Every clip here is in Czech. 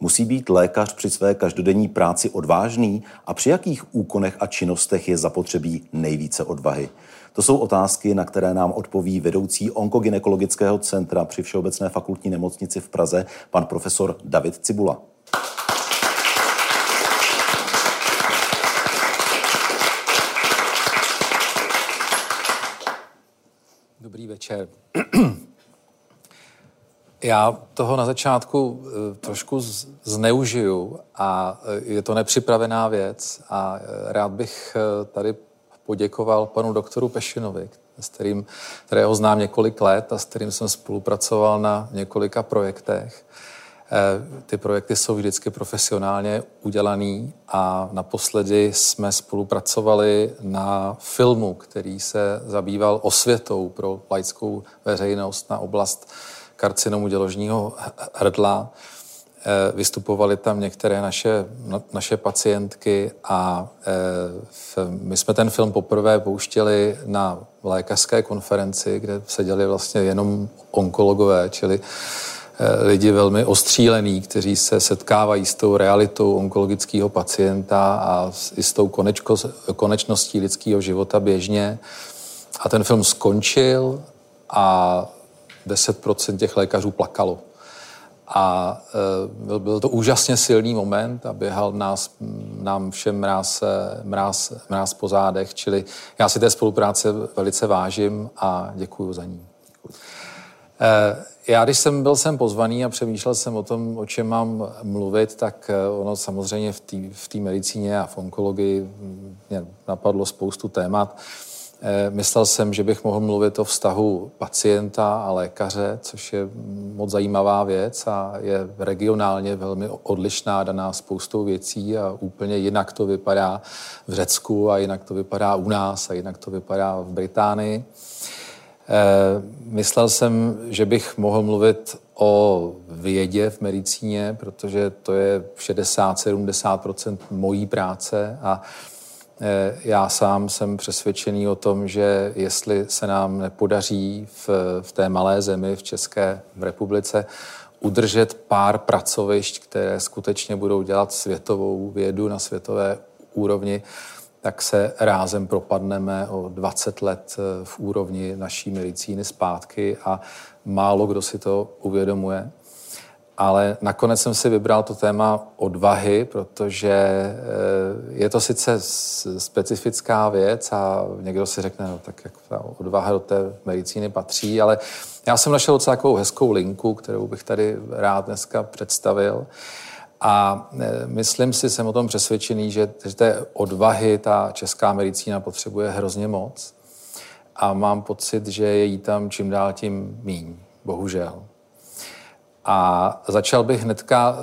Musí být lékař při své každodenní práci odvážný a při jakých úkonech a činnostech je zapotřebí nejvíce odvahy? To jsou otázky, na které nám odpoví vedoucí onkogynekologického centra při Všeobecné fakultní nemocnici v Praze, pan profesor David Cibula. Dobrý večer. Já toho na začátku eh, trošku zneužiju a eh, je to nepřipravená věc a eh, rád bych tady poděkoval panu doktoru Pešinovi, s kterým, kterého znám několik let a s kterým jsem spolupracoval na několika projektech. Ty projekty jsou vždycky profesionálně udělaný a naposledy jsme spolupracovali na filmu, který se zabýval osvětou pro laickou veřejnost na oblast karcinomu děložního hrdla. Eh, vystupovaly tam některé naše, naše pacientky a eh, my jsme ten film poprvé pouštěli na lékařské konferenci, kde seděli vlastně jenom onkologové, čili eh, lidi velmi ostřílení, kteří se setkávají s tou realitou onkologického pacienta a i s tou konečko, konečností lidského života běžně. A ten film skončil a 10% těch lékařů plakalo. A e, byl to úžasně silný moment a běhal nás, nám všem mráz, mráz, mráz po zádech, čili já si té spolupráce velice vážím a děkuji za ní. E, já, když jsem byl sem pozvaný a přemýšlel jsem o tom, o čem mám mluvit, tak e, ono samozřejmě v té medicíně a v onkologii mě napadlo spoustu témat. Myslel jsem, že bych mohl mluvit o vztahu pacienta a lékaře, což je moc zajímavá věc a je regionálně velmi odlišná, daná spoustou věcí a úplně jinak to vypadá v Řecku a jinak to vypadá u nás a jinak to vypadá v Británii. Eh, myslel jsem, že bych mohl mluvit o vědě v medicíně, protože to je 60-70% mojí práce a Eh, já sám jsem přesvědčený o tom, že jestli se nám nepodaří v, v té malé zemi, v České republice, udržet pár pracovišť, které skutečně budou dělat světovou vědu na světové úrovni, tak se rázem propadneme o 20 let eh, v úrovni naší medicíny zpátky a málo kdo si to uvědomuje. Ale nakonec jsem si vybral to téma odvahy, protože eh, je to sice specifická věc a někdo si řekne, no tak jak ta odvaha do té medicíny patří, ale já jsem našel docela takovou hezkou linku, kterou bych tady rád dneska představil. A eh, myslím si, jsem o tom přesvědčený, že té odvahy ta česká medicína potřebuje hrozně moc. A mám pocit, že je jí tam čím dál tím míň, bohužel. A začal bych hnedka eh,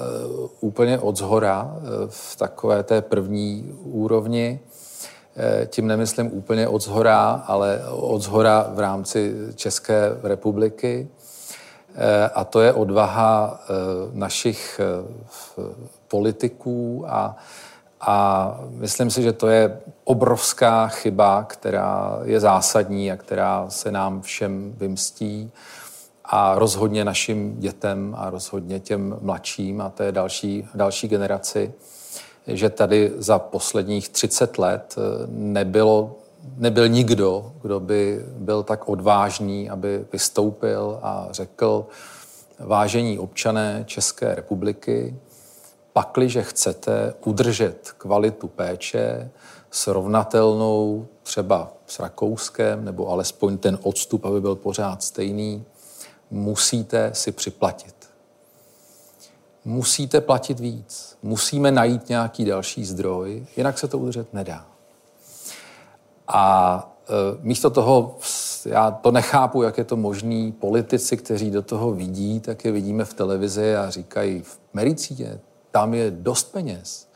úplně od zhora eh, v takové té první úrovni. Eh, tím nemyslím úplně od zhora, ale od zhora v rámci České republiky. A to je odvaha našich politiků a, a myslím si, že to je obrovská chyba, která je zásadní a která se nám všem vymstí a rozhodně našim dětem a rozhodně těm mladším a té další, další generaci, že tady za posledních 30 let eh, nebylo, nebyl nikdo, kdo by byl tak odvážný, aby vystoupil a řekl, vážení občané České republiky, pakliže chcete udržet kvalitu péče srovnatelnou třeba s Rakouskem, nebo alespoň ten odstup, aby byl pořád stejný, musíte si připlatit. Musíte platit víc. Musíme najít nějaký další zdroj, jinak se to udržet nedá. A e, místo toho, já to nechápu, jak je to možný, politici, kteří do toho vidí, tak je vidíme v televizi a říkají, v medicíně tam je dost peněz.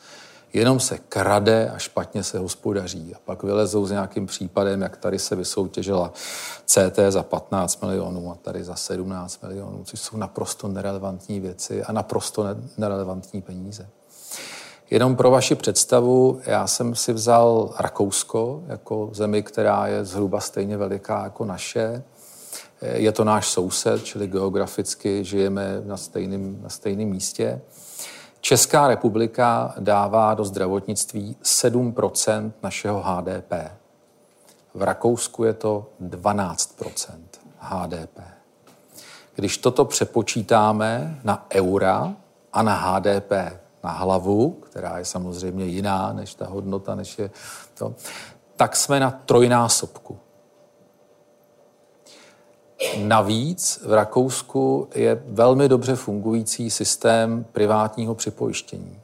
Jenom se krade a špatně se hospodaří. A pak vylezou s nějakým případem, jak tady se vysoutěžila CT za 15 milionů a tady za 17 milionů, což jsou naprosto nerelevantní věci a naprosto nerelevantní peníze. Jenom pro vaši představu, já jsem si vzal Rakousko jako zemi, která je zhruba stejně veliká jako naše. Je to náš soused, čili geograficky žijeme na stejném, na stejném místě. Česká republika dává do zdravotnictví 7% našeho HDP. V Rakousku je to 12% HDP. Když toto přepočítáme na eura a na HDP na hlavu, která je samozřejmě jiná než ta hodnota, než je to, tak jsme na trojnásobku. Navíc v Rakousku je velmi dobře fungující systém privátního připojištění.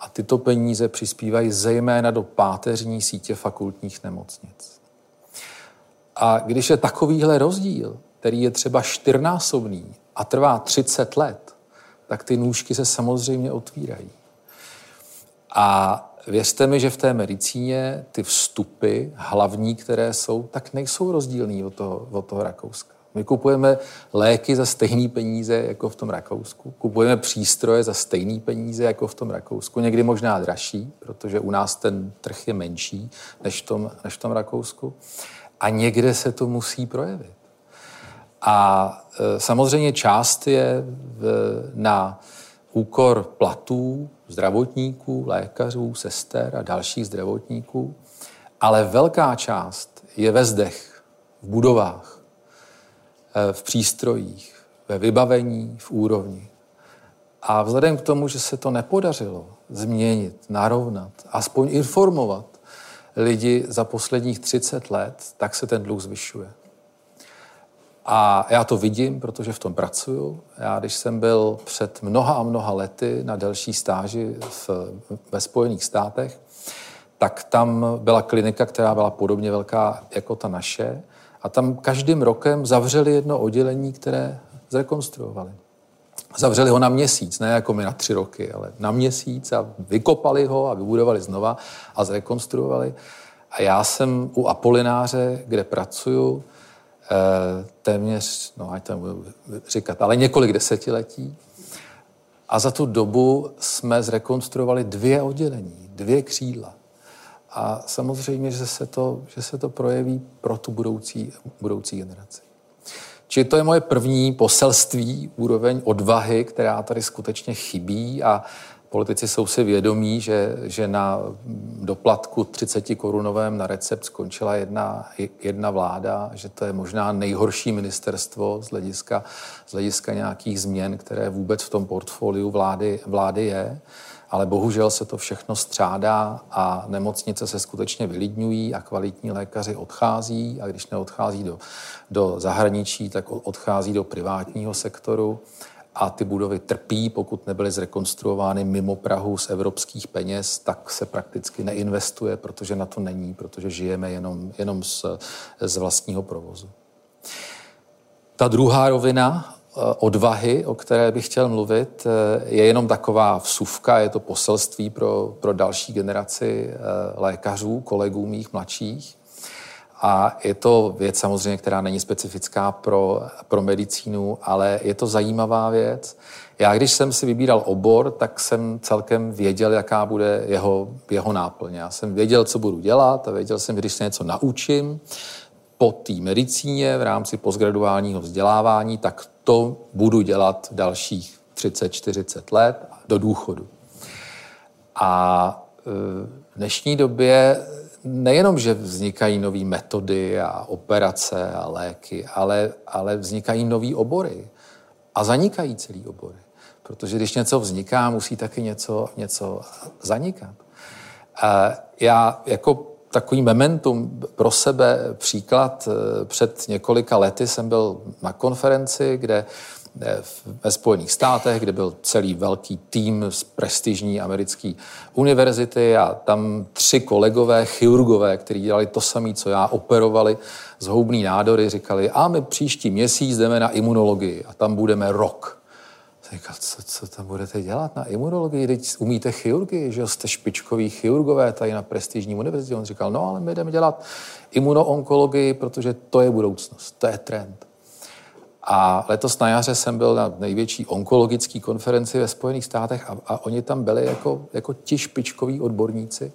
A tyto peníze přispívají zejména do páteřní sítě fakultních nemocnic. A když je takovýhle rozdíl, který je třeba čtyřnásobný a trvá 30 let, tak ty nůžky se samozřejmě otvírají. A věřte mi, že v té medicíně ty vstupy hlavní, které jsou, tak nejsou rozdílný od toho, od toho Rakouska. My kupujeme léky za stejné peníze jako v tom Rakousku. Kupujeme přístroje za stejné peníze jako v tom Rakousku. Někdy možná dražší, protože u nás ten trh je menší než v tom, než v tom Rakousku. A někde se to musí projevit. A e, samozřejmě část je v, na úkor platů zdravotníků, lékařů, sester a dalších zdravotníků, ale velká část je ve zdech, v budovách, v přístrojích, ve vybavení, v úrovni. A vzhledem k tomu, že se to nepodařilo změnit, narovnat, aspoň informovat lidi za posledních 30 let, tak se ten dluh zvyšuje. A já to vidím, protože v tom pracuju. Já, když jsem byl před mnoha a mnoha lety na delší stáži v, ve Spojených státech, tak tam byla klinika, která byla podobně velká jako ta naše. A tam každým rokem zavřeli jedno oddělení, které zrekonstruovali. Zavřeli ho na měsíc, ne jako my na tři roky, ale na měsíc a vykopali ho a vybudovali znova a zrekonstruovali. A já jsem u Apolináře, kde pracuju, Eh, téměř, no ať to budu říkat, ale několik desetiletí. A za tu dobu jsme zrekonstruovali dvě oddělení, dvě křídla. A samozřejmě, že se to, že se to projeví pro tu budoucí, budoucí generaci. Čili to je moje první poselství, úroveň odvahy, která tady skutečně chybí a Politici jsou si vědomí, že, že na doplatku 30 korunovém na recept skončila jedna, jedna vláda, že to je možná nejhorší ministerstvo z hlediska, z hlediska nějakých změn, které vůbec v tom portfoliu vlády, vlády je. Ale bohužel se to všechno střádá a nemocnice se skutečně vylidňují a kvalitní lékaři odchází a když neodchází do, do zahraničí, tak odchází do privátního sektoru a ty budovy trpí, pokud nebyly zrekonstruovány mimo Prahu z evropských peněz, tak se prakticky neinvestuje, protože na to není, protože žijeme jenom, jenom z, z vlastního provozu. Ta druhá rovina odvahy, o které bych chtěl mluvit, eh, je jenom taková vsuvka, je to poselství pro, pro další generaci eh, lékařů, kolegů mých mladších. A je to věc samozřejmě, která není specifická pro, pro medicínu, ale je to zajímavá věc. Já, když jsem si vybíral obor, tak jsem celkem věděl, jaká bude jeho, jeho náplň. Já jsem věděl, co budu dělat a věděl jsem, když se něco naučím po té medicíně v rámci postgraduálního vzdělávání, tak to budu dělat dalších 30-40 let do důchodu. A e, v dnešní době nejenom, že vznikají nové metody a operace a léky, ale, ale vznikají nové obory a zanikají celý obory. Protože když něco vzniká, musí taky něco, něco zanikat. A já jako takový momentum pro sebe, příklad, eh, před několika lety jsem byl na konferenci, kde Eh, ve Spojených státech, kde byl celý velký tým z prestižní americké univerzity a tam tři kolegové, chirurgové, kteří dělali to samé, co já, operovali zhoubný nádory, říkali, a my příští měsíc jdeme na imunologii a tam budeme rok. Říkal, co, co tam budete dělat na imunologii? Teď umíte chirurgii, že jste špičkoví chirurgové tady na prestižní univerzitě. On říkal, no ale my jdeme dělat imunoonkologii, protože to je budoucnost, to je trend. A letos na jaře jsem byl na největší onkologické konferenci ve Spojených státech a, a oni tam byli jako, jako ti špičkoví odborníci,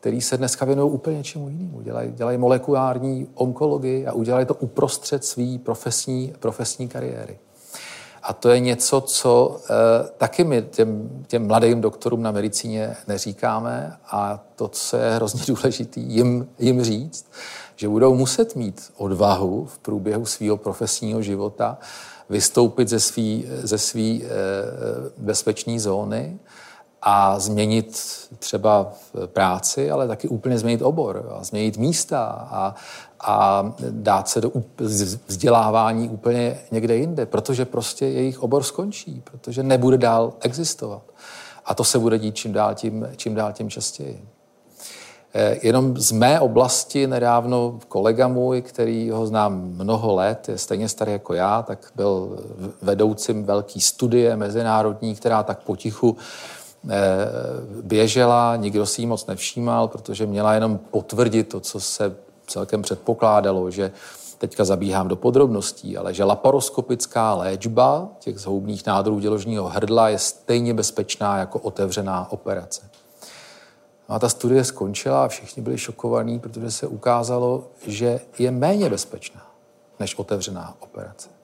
který se dneska věnují úplně něčemu jinému. Dělají, dělají molekulární onkologii a udělali to uprostřed své profesní, profesní kariéry. A to je něco, co e, taky my těm, těm mladým doktorům na medicíně neříkáme a to, co je hrozně důležité jim, jim říct, že budou muset mít odvahu v průběhu svého profesního života vystoupit ze své ze svý, e, bezpečné zóny a změnit třeba práci, ale taky úplně změnit obor a změnit místa a, a dát se do vzdělávání úplně někde jinde, protože prostě jejich obor skončí, protože nebude dál existovat. A to se bude dít čím dál tím, čím dál tím častěji. Eh, jenom z mé oblasti nedávno kolega můj, který ho znám mnoho let, je stejně starý jako já, tak byl vedoucím velký studie mezinárodní, která tak potichu běžela, nikdo si ji moc nevšímal, protože měla jenom potvrdit to, co se celkem předpokládalo, že teďka zabíhám do podrobností, ale že laparoskopická léčba těch zhoubných nádorů děložního hrdla je stejně bezpečná jako otevřená operace. No a ta studie skončila a všichni byli šokovaní, protože se ukázalo, že je méně bezpečná než otevřená operace.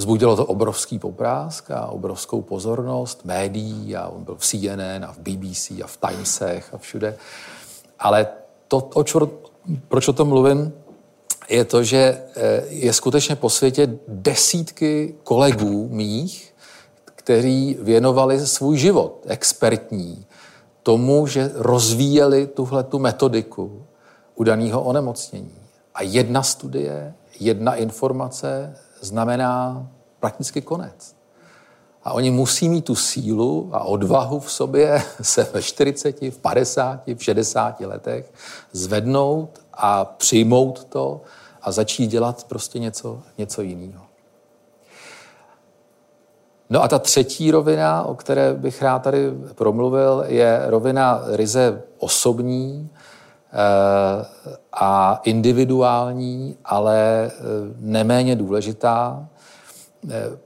Vzbudilo to obrovský poprásk a obrovskou pozornost médií a on byl v CNN a v BBC a v Timesech a všude. Ale to, o čo, proč o tom mluvím, je to, že eh, je skutečně po světě desítky kolegů mých, kteří věnovali svůj život expertní tomu, že rozvíjeli tuhle tu metodiku u daného onemocnění. A jedna studie, jedna informace znamená prakticky konec. A oni musí mít tu sílu a odvahu v sobě se ve 40, v 50, v 60 letech zvednout a přijmout to a začít dělat prostě něco, něco jiného. No a ta třetí rovina, o které bych rád tady promluvil, je rovina ryze osobní a individuální, ale eh, neméně důležitá. Eh,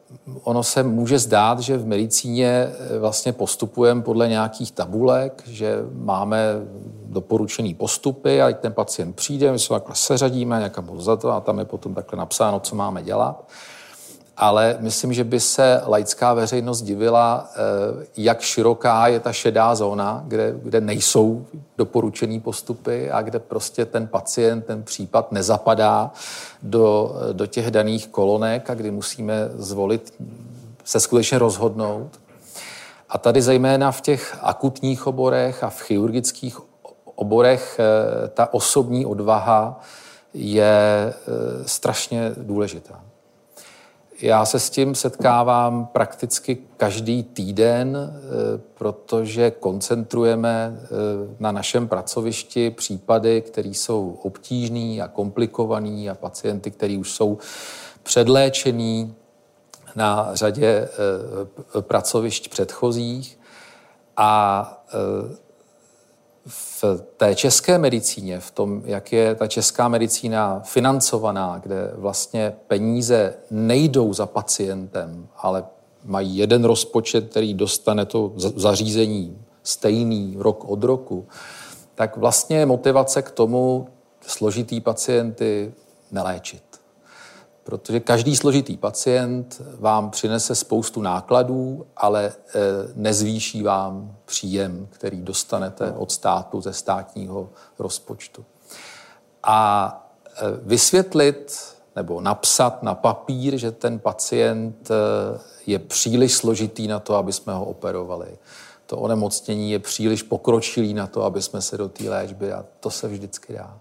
ono se může zdát, že v medicíně eh, vlastně postupujeme podle nějakých tabulek, že máme doporučený postupy a ten pacient přijde, my se takhle seřadíme za to a tam je potom takhle napsáno, co máme dělat ale myslím, že by se laická veřejnost divila, eh, jak široká je ta šedá zóna, kde, kde nejsou doporučený postupy a kde prostě ten pacient, ten případ nezapadá do, do těch daných kolonek a kdy musíme zvolit, se skutečně rozhodnout. A tady zejména v těch akutních oborech a v chirurgických oborech eh, ta osobní odvaha je eh, strašně důležitá. Já se s tím setkávám prakticky každý týden, eh, protože koncentrujeme eh, na našem pracovišti případy, které jsou obtížný a komplikovaný a pacienty, kteří už jsou předléčení na řadě eh, pracovišť předchozích. A v té české medicíně, v tom, jak je ta česká medicína financovaná, kde vlastně peníze nejdou za pacientem, ale mají jeden rozpočet, který dostane to zařízení stejný rok od roku, tak vlastně je motivace k tomu složitý pacienty neléčit protože každý složitý pacient vám přinese spoustu nákladů, ale eh, nezvýší vám příjem, který dostanete od státu ze státního rozpočtu. A eh, vysvětlit nebo napsat na papír, že ten pacient eh, je příliš složitý na to, aby jsme ho operovali. To onemocnění je příliš pokročilý na to, aby jsme se do té léčby a to se vždycky dá.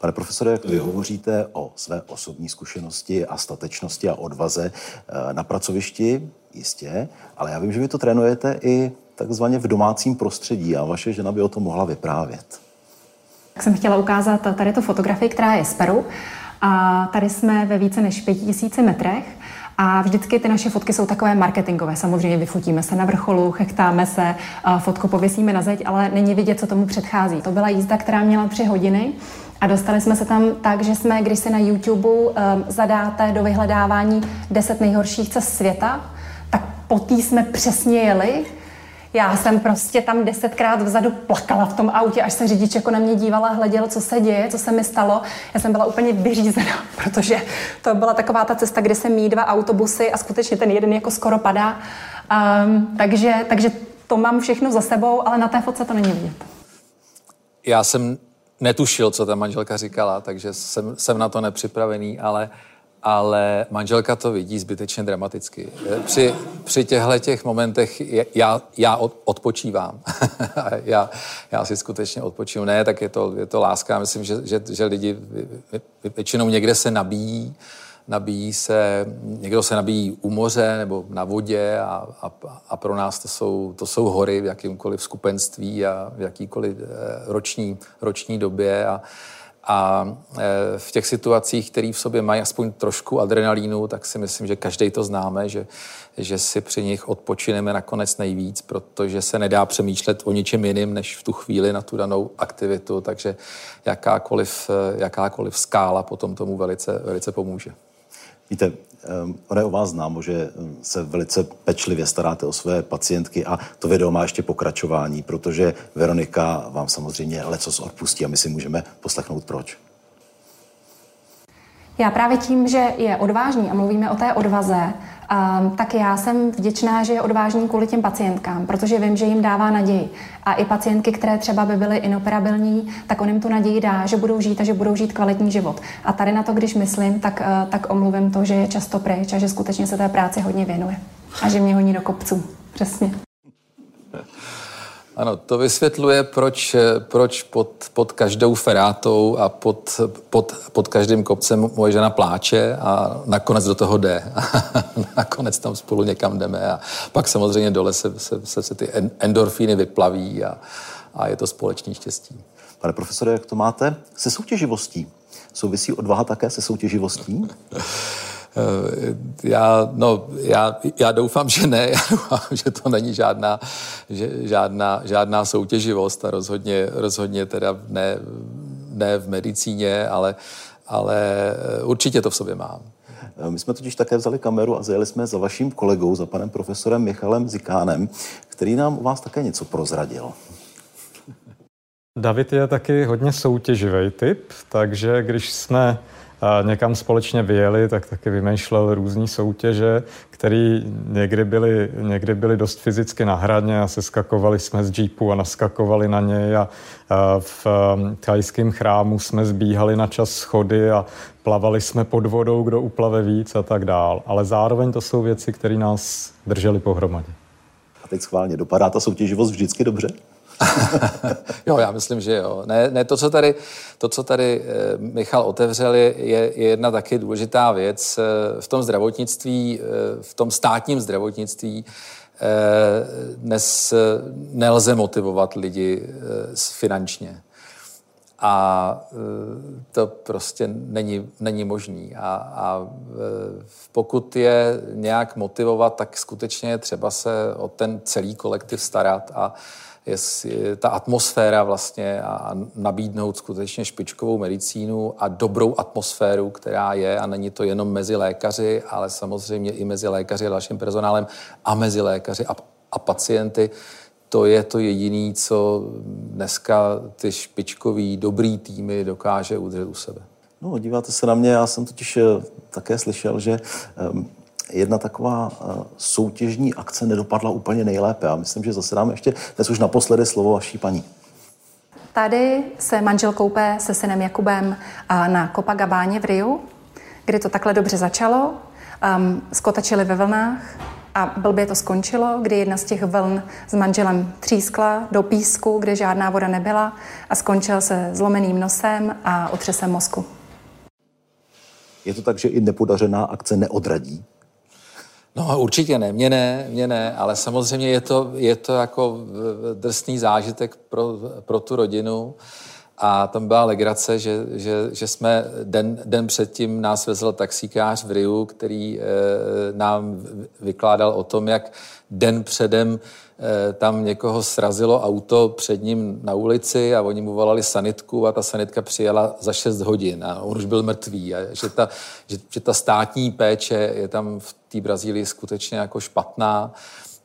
Pane profesore, jak vy hovoříte o své osobní zkušenosti a statečnosti a odvaze eh, na pracovišti, jistě, ale já vím, že vy to trénujete i takzvaně v domácím prostředí a vaše žena by o tom mohla vyprávět. Tak jsem chtěla ukázat tady tu fotografii, která je z Peru. A tady jsme ve více než 5000 metrech A vždycky ty naše fotky jsou takové marketingové. Samozřejmě vyfotíme se na vrcholu, chechtáme se, fotku pověsíme na zeď, ale není vidět, co tomu předchází. To byla jízda, která měla tři hodiny. A dostali jsme se tam tak, že jsme, když si na YouTube um, zadáte do vyhledávání 10 nejhorších cest světa, tak po tý jsme přesně jeli já jsem prostě tam desetkrát vzadu plakala v tom autě, až se řidič jako na mě dívala, hleděl, co se děje, co se mi stalo. Já jsem byla úplně vyřízená, protože to byla taková ta cesta, kde se mí dva autobusy a skutečně ten jeden jako skoro padá. Um, takže, takže to mám všechno za sebou, ale na té fotce to není vidět. Já jsem netušil, co ta manželka říkala, takže jsem, jsem na to nepřipravený, ale ale manželka to vidí zbytečně dramaticky. Při, při těchto těch momentech já, já odpočívám. já, já si skutečně odpočívám. Ne, tak je to, je to láska. Myslím, že, že, že lidi většinou někde se nabíjí, nabíjí se, někdo se nabíjí u moře nebo na vodě a, a, a pro nás to jsou, to jsou hory v jakýmkoliv skupenství a v jakýkoliv eh, roční, roční době a, a e, v těch situacích, které v sobě mají aspoň trošku adrenalínu, tak si myslím, že každý to známe, že, že si při nich odpočineme nakonec nejvíc, protože se nedá přemýšlet o ničem jiným, než v tu chvíli na tu danou aktivitu, takže jakákoliv, e, jakákoliv skála potom tomu velice, velice pomůže. Víte, Ehm, ono je o vás známo, že ehm, se velice pečlivě staráte o své pacientky a to video má ještě pokračování, protože Veronika vám samozřejmě lecos odpustí a my si můžeme poslechnout proč. Já právě tím, že je odvážný a mluvíme o té odvaze, tak já jsem vděčná, že je odvážný kvůli těm pacientkám, protože vím, že jim dává naději. A i pacientky, které třeba by byly inoperabilní, tak on jim tu naději dá, že budou žít a že budou žít kvalitní život. A tady na to, když myslím, tak, uh, tak omluvím to, že je často pryč a že skutečně se té práci hodně věnuje. A že mě honí do kopců. Přesně. Ano, to vysvětluje, proč, proč pod, pod každou ferátou a pod, pod, pod každým kopcem moje žena pláče a nakonec do toho jde. nakonec tam spolu někam jdeme a pak samozřejmě dole se, se, se, se ty endorfíny vyplaví a, a je to společný štěstí. Pane profesore, jak to máte se soutěživostí? Souvisí odvaha také se soutěživostí? Eh, já, no, já, já doufám, že ne, já doufám, že to není žádná, že, žádná, žádná soutěživost a rozhodně, rozhodně teda ne, ne v medicíně, ale, ale eh, určitě to v sobě mám. Eh, my jsme totiž také vzali kameru a zajeli jsme za vaším kolegou, za panem profesorem Michalem Zikánem, který nám u vás také něco prozradil. David je taky hodně soutěživý typ, takže když jsme někam společně vyjeli, tak taky vymýšlel různé soutěže, které někdy byly, někdy byly dost fyzicky na hraně a se skakovali jsme z jeepu a naskakovali na něj a v um, thajském chrámu jsme zbíhali na čas schody a plavali jsme pod vodou, kdo uplave víc a tak dál. Ale zároveň to jsou věci, které nás držely pohromadě. A teď schválně, dopadá ta soutěživost vždycky dobře? jo, já myslím, že jo. Ne, ne to, co tady, to, co tady eh, Michal otevřel, je, je jedna taky důležitá věc. Eh, v tom zdravotnictví, eh, v tom státním zdravotnictví dnes nelze motivovat lidi finančně. A to prostě není, není možný. A, a pokud je nějak motivovat, tak skutečně je třeba se o ten celý kolektiv starat a je ta atmosféra vlastně a nabídnout skutečně špičkovou medicínu a dobrou atmosféru, která je a není to jenom mezi lékaři, ale samozřejmě i mezi lékaři a dalším personálem a mezi lékaři a, a pacienty. To je to jediné, co dneska ty špičkový, dobrý týmy dokáže udržet u sebe. No, díváte se na mě, já jsem totiž eh, také slyšel, že um, jedna taková eh, soutěžní akce nedopadla úplně nejlépe. A myslím, že zase dáme ještě dnes už naposledy slovo vaší paní. Tady se manžel koupe se synem Jakubem na Copacabáně v Riu, kdy to takhle dobře začalo. Um, skotačili ve vlnách a blbě to skončilo, kdy jedna z těch vln s manželem třískla do písku, kde žádná voda nebyla a skončil se zlomeným nosem a otřesem mozku. Je to tak, že i nepodařená akce neodradí? No určitě ne, mě ne, mě ne, ale samozřejmě je to, je to jako drsný zážitek pro, pro tu rodinu a tam byla legrace, že, že, že jsme den, den předtím nás vezl taxikář v Riu, který e, nám vykládal o tom, jak den předem e, tam někoho srazilo auto před ním na ulici a oni mu volali sanitku a ta sanitka přijela za 6 hodin a on už byl mrtvý. A že ta, že, že ta státní péče je tam v té Brazílii skutečně jako špatná.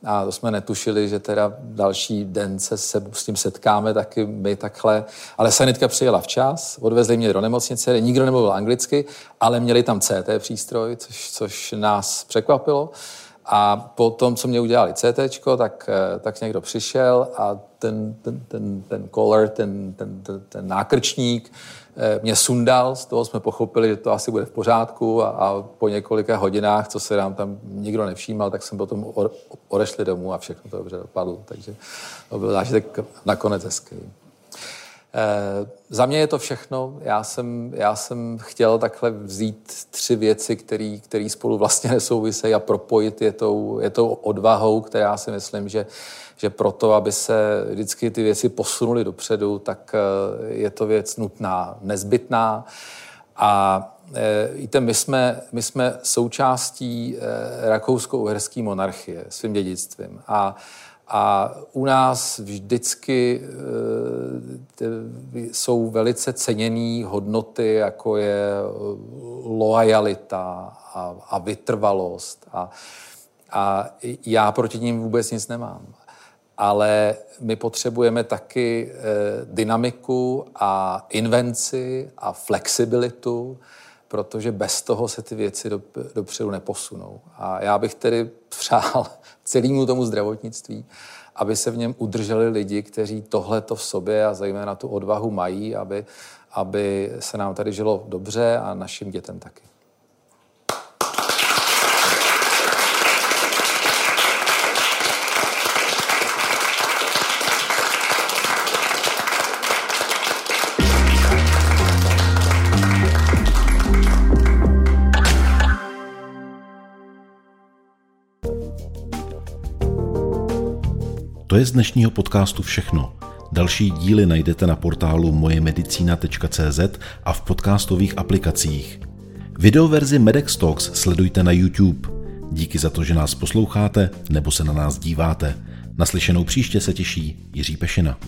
A to jsme netušili, že teda další den se, se s tím setkáme taky my takhle. Ale sanitka přijela včas, odvezli mě do nemocnice, nikdo nemluvil anglicky, ale měli tam CT přístroj, což, což nás překvapilo. A po tom, co mě udělali CT, tak, eh, tak někdo přišel a ten, ten, ten, ten caller, ten, ten, ten, ten nákrčník, Eh, mě sundal, z toho jsme pochopili, že to asi bude v pořádku a, a po několika hodinách, co se nám tam nikdo nevšímal, tak jsem potom odešli domů a všechno to dobře dopadlo. Takže to byl zážitek nakonec hezký. E, za mě je to všechno. Já jsem, já jsem chtěl takhle vzít tři věci, které spolu vlastně nesouvisejí a propojit je tou, je tou odvahou, která si myslím, že že proto, aby se vždycky ty věci posunuly dopředu, tak eh, je to věc nutná, nezbytná. A eh, víte, my jsme, my jsme součástí eh, rakousko-uherské monarchie svým dědictvím. A a u nás vždycky e, jsou velice ceněné hodnoty, jako je loajalita a, a vytrvalost. A, a já proti ním vůbec nic nemám ale my potřebujeme taky eh, dynamiku a invenci a flexibilitu, protože bez toho se ty věci dopředu neposunou. A já bych tedy přál celému tomu zdravotnictví, aby se v něm udrželi lidi, kteří tohleto v sobě a zejména tu odvahu mají, aby, aby se nám tady žilo dobře a našim dětem taky. To je z dnešního podcastu všechno. Další díly najdete na portálu mojemedicina.cz a v podcastových aplikacích. Videoverzi Medex Talks sledujte na YouTube. Díky za to, že nás posloucháte nebo se na nás díváte. Naslyšenou příště se těší Jiří Pešina.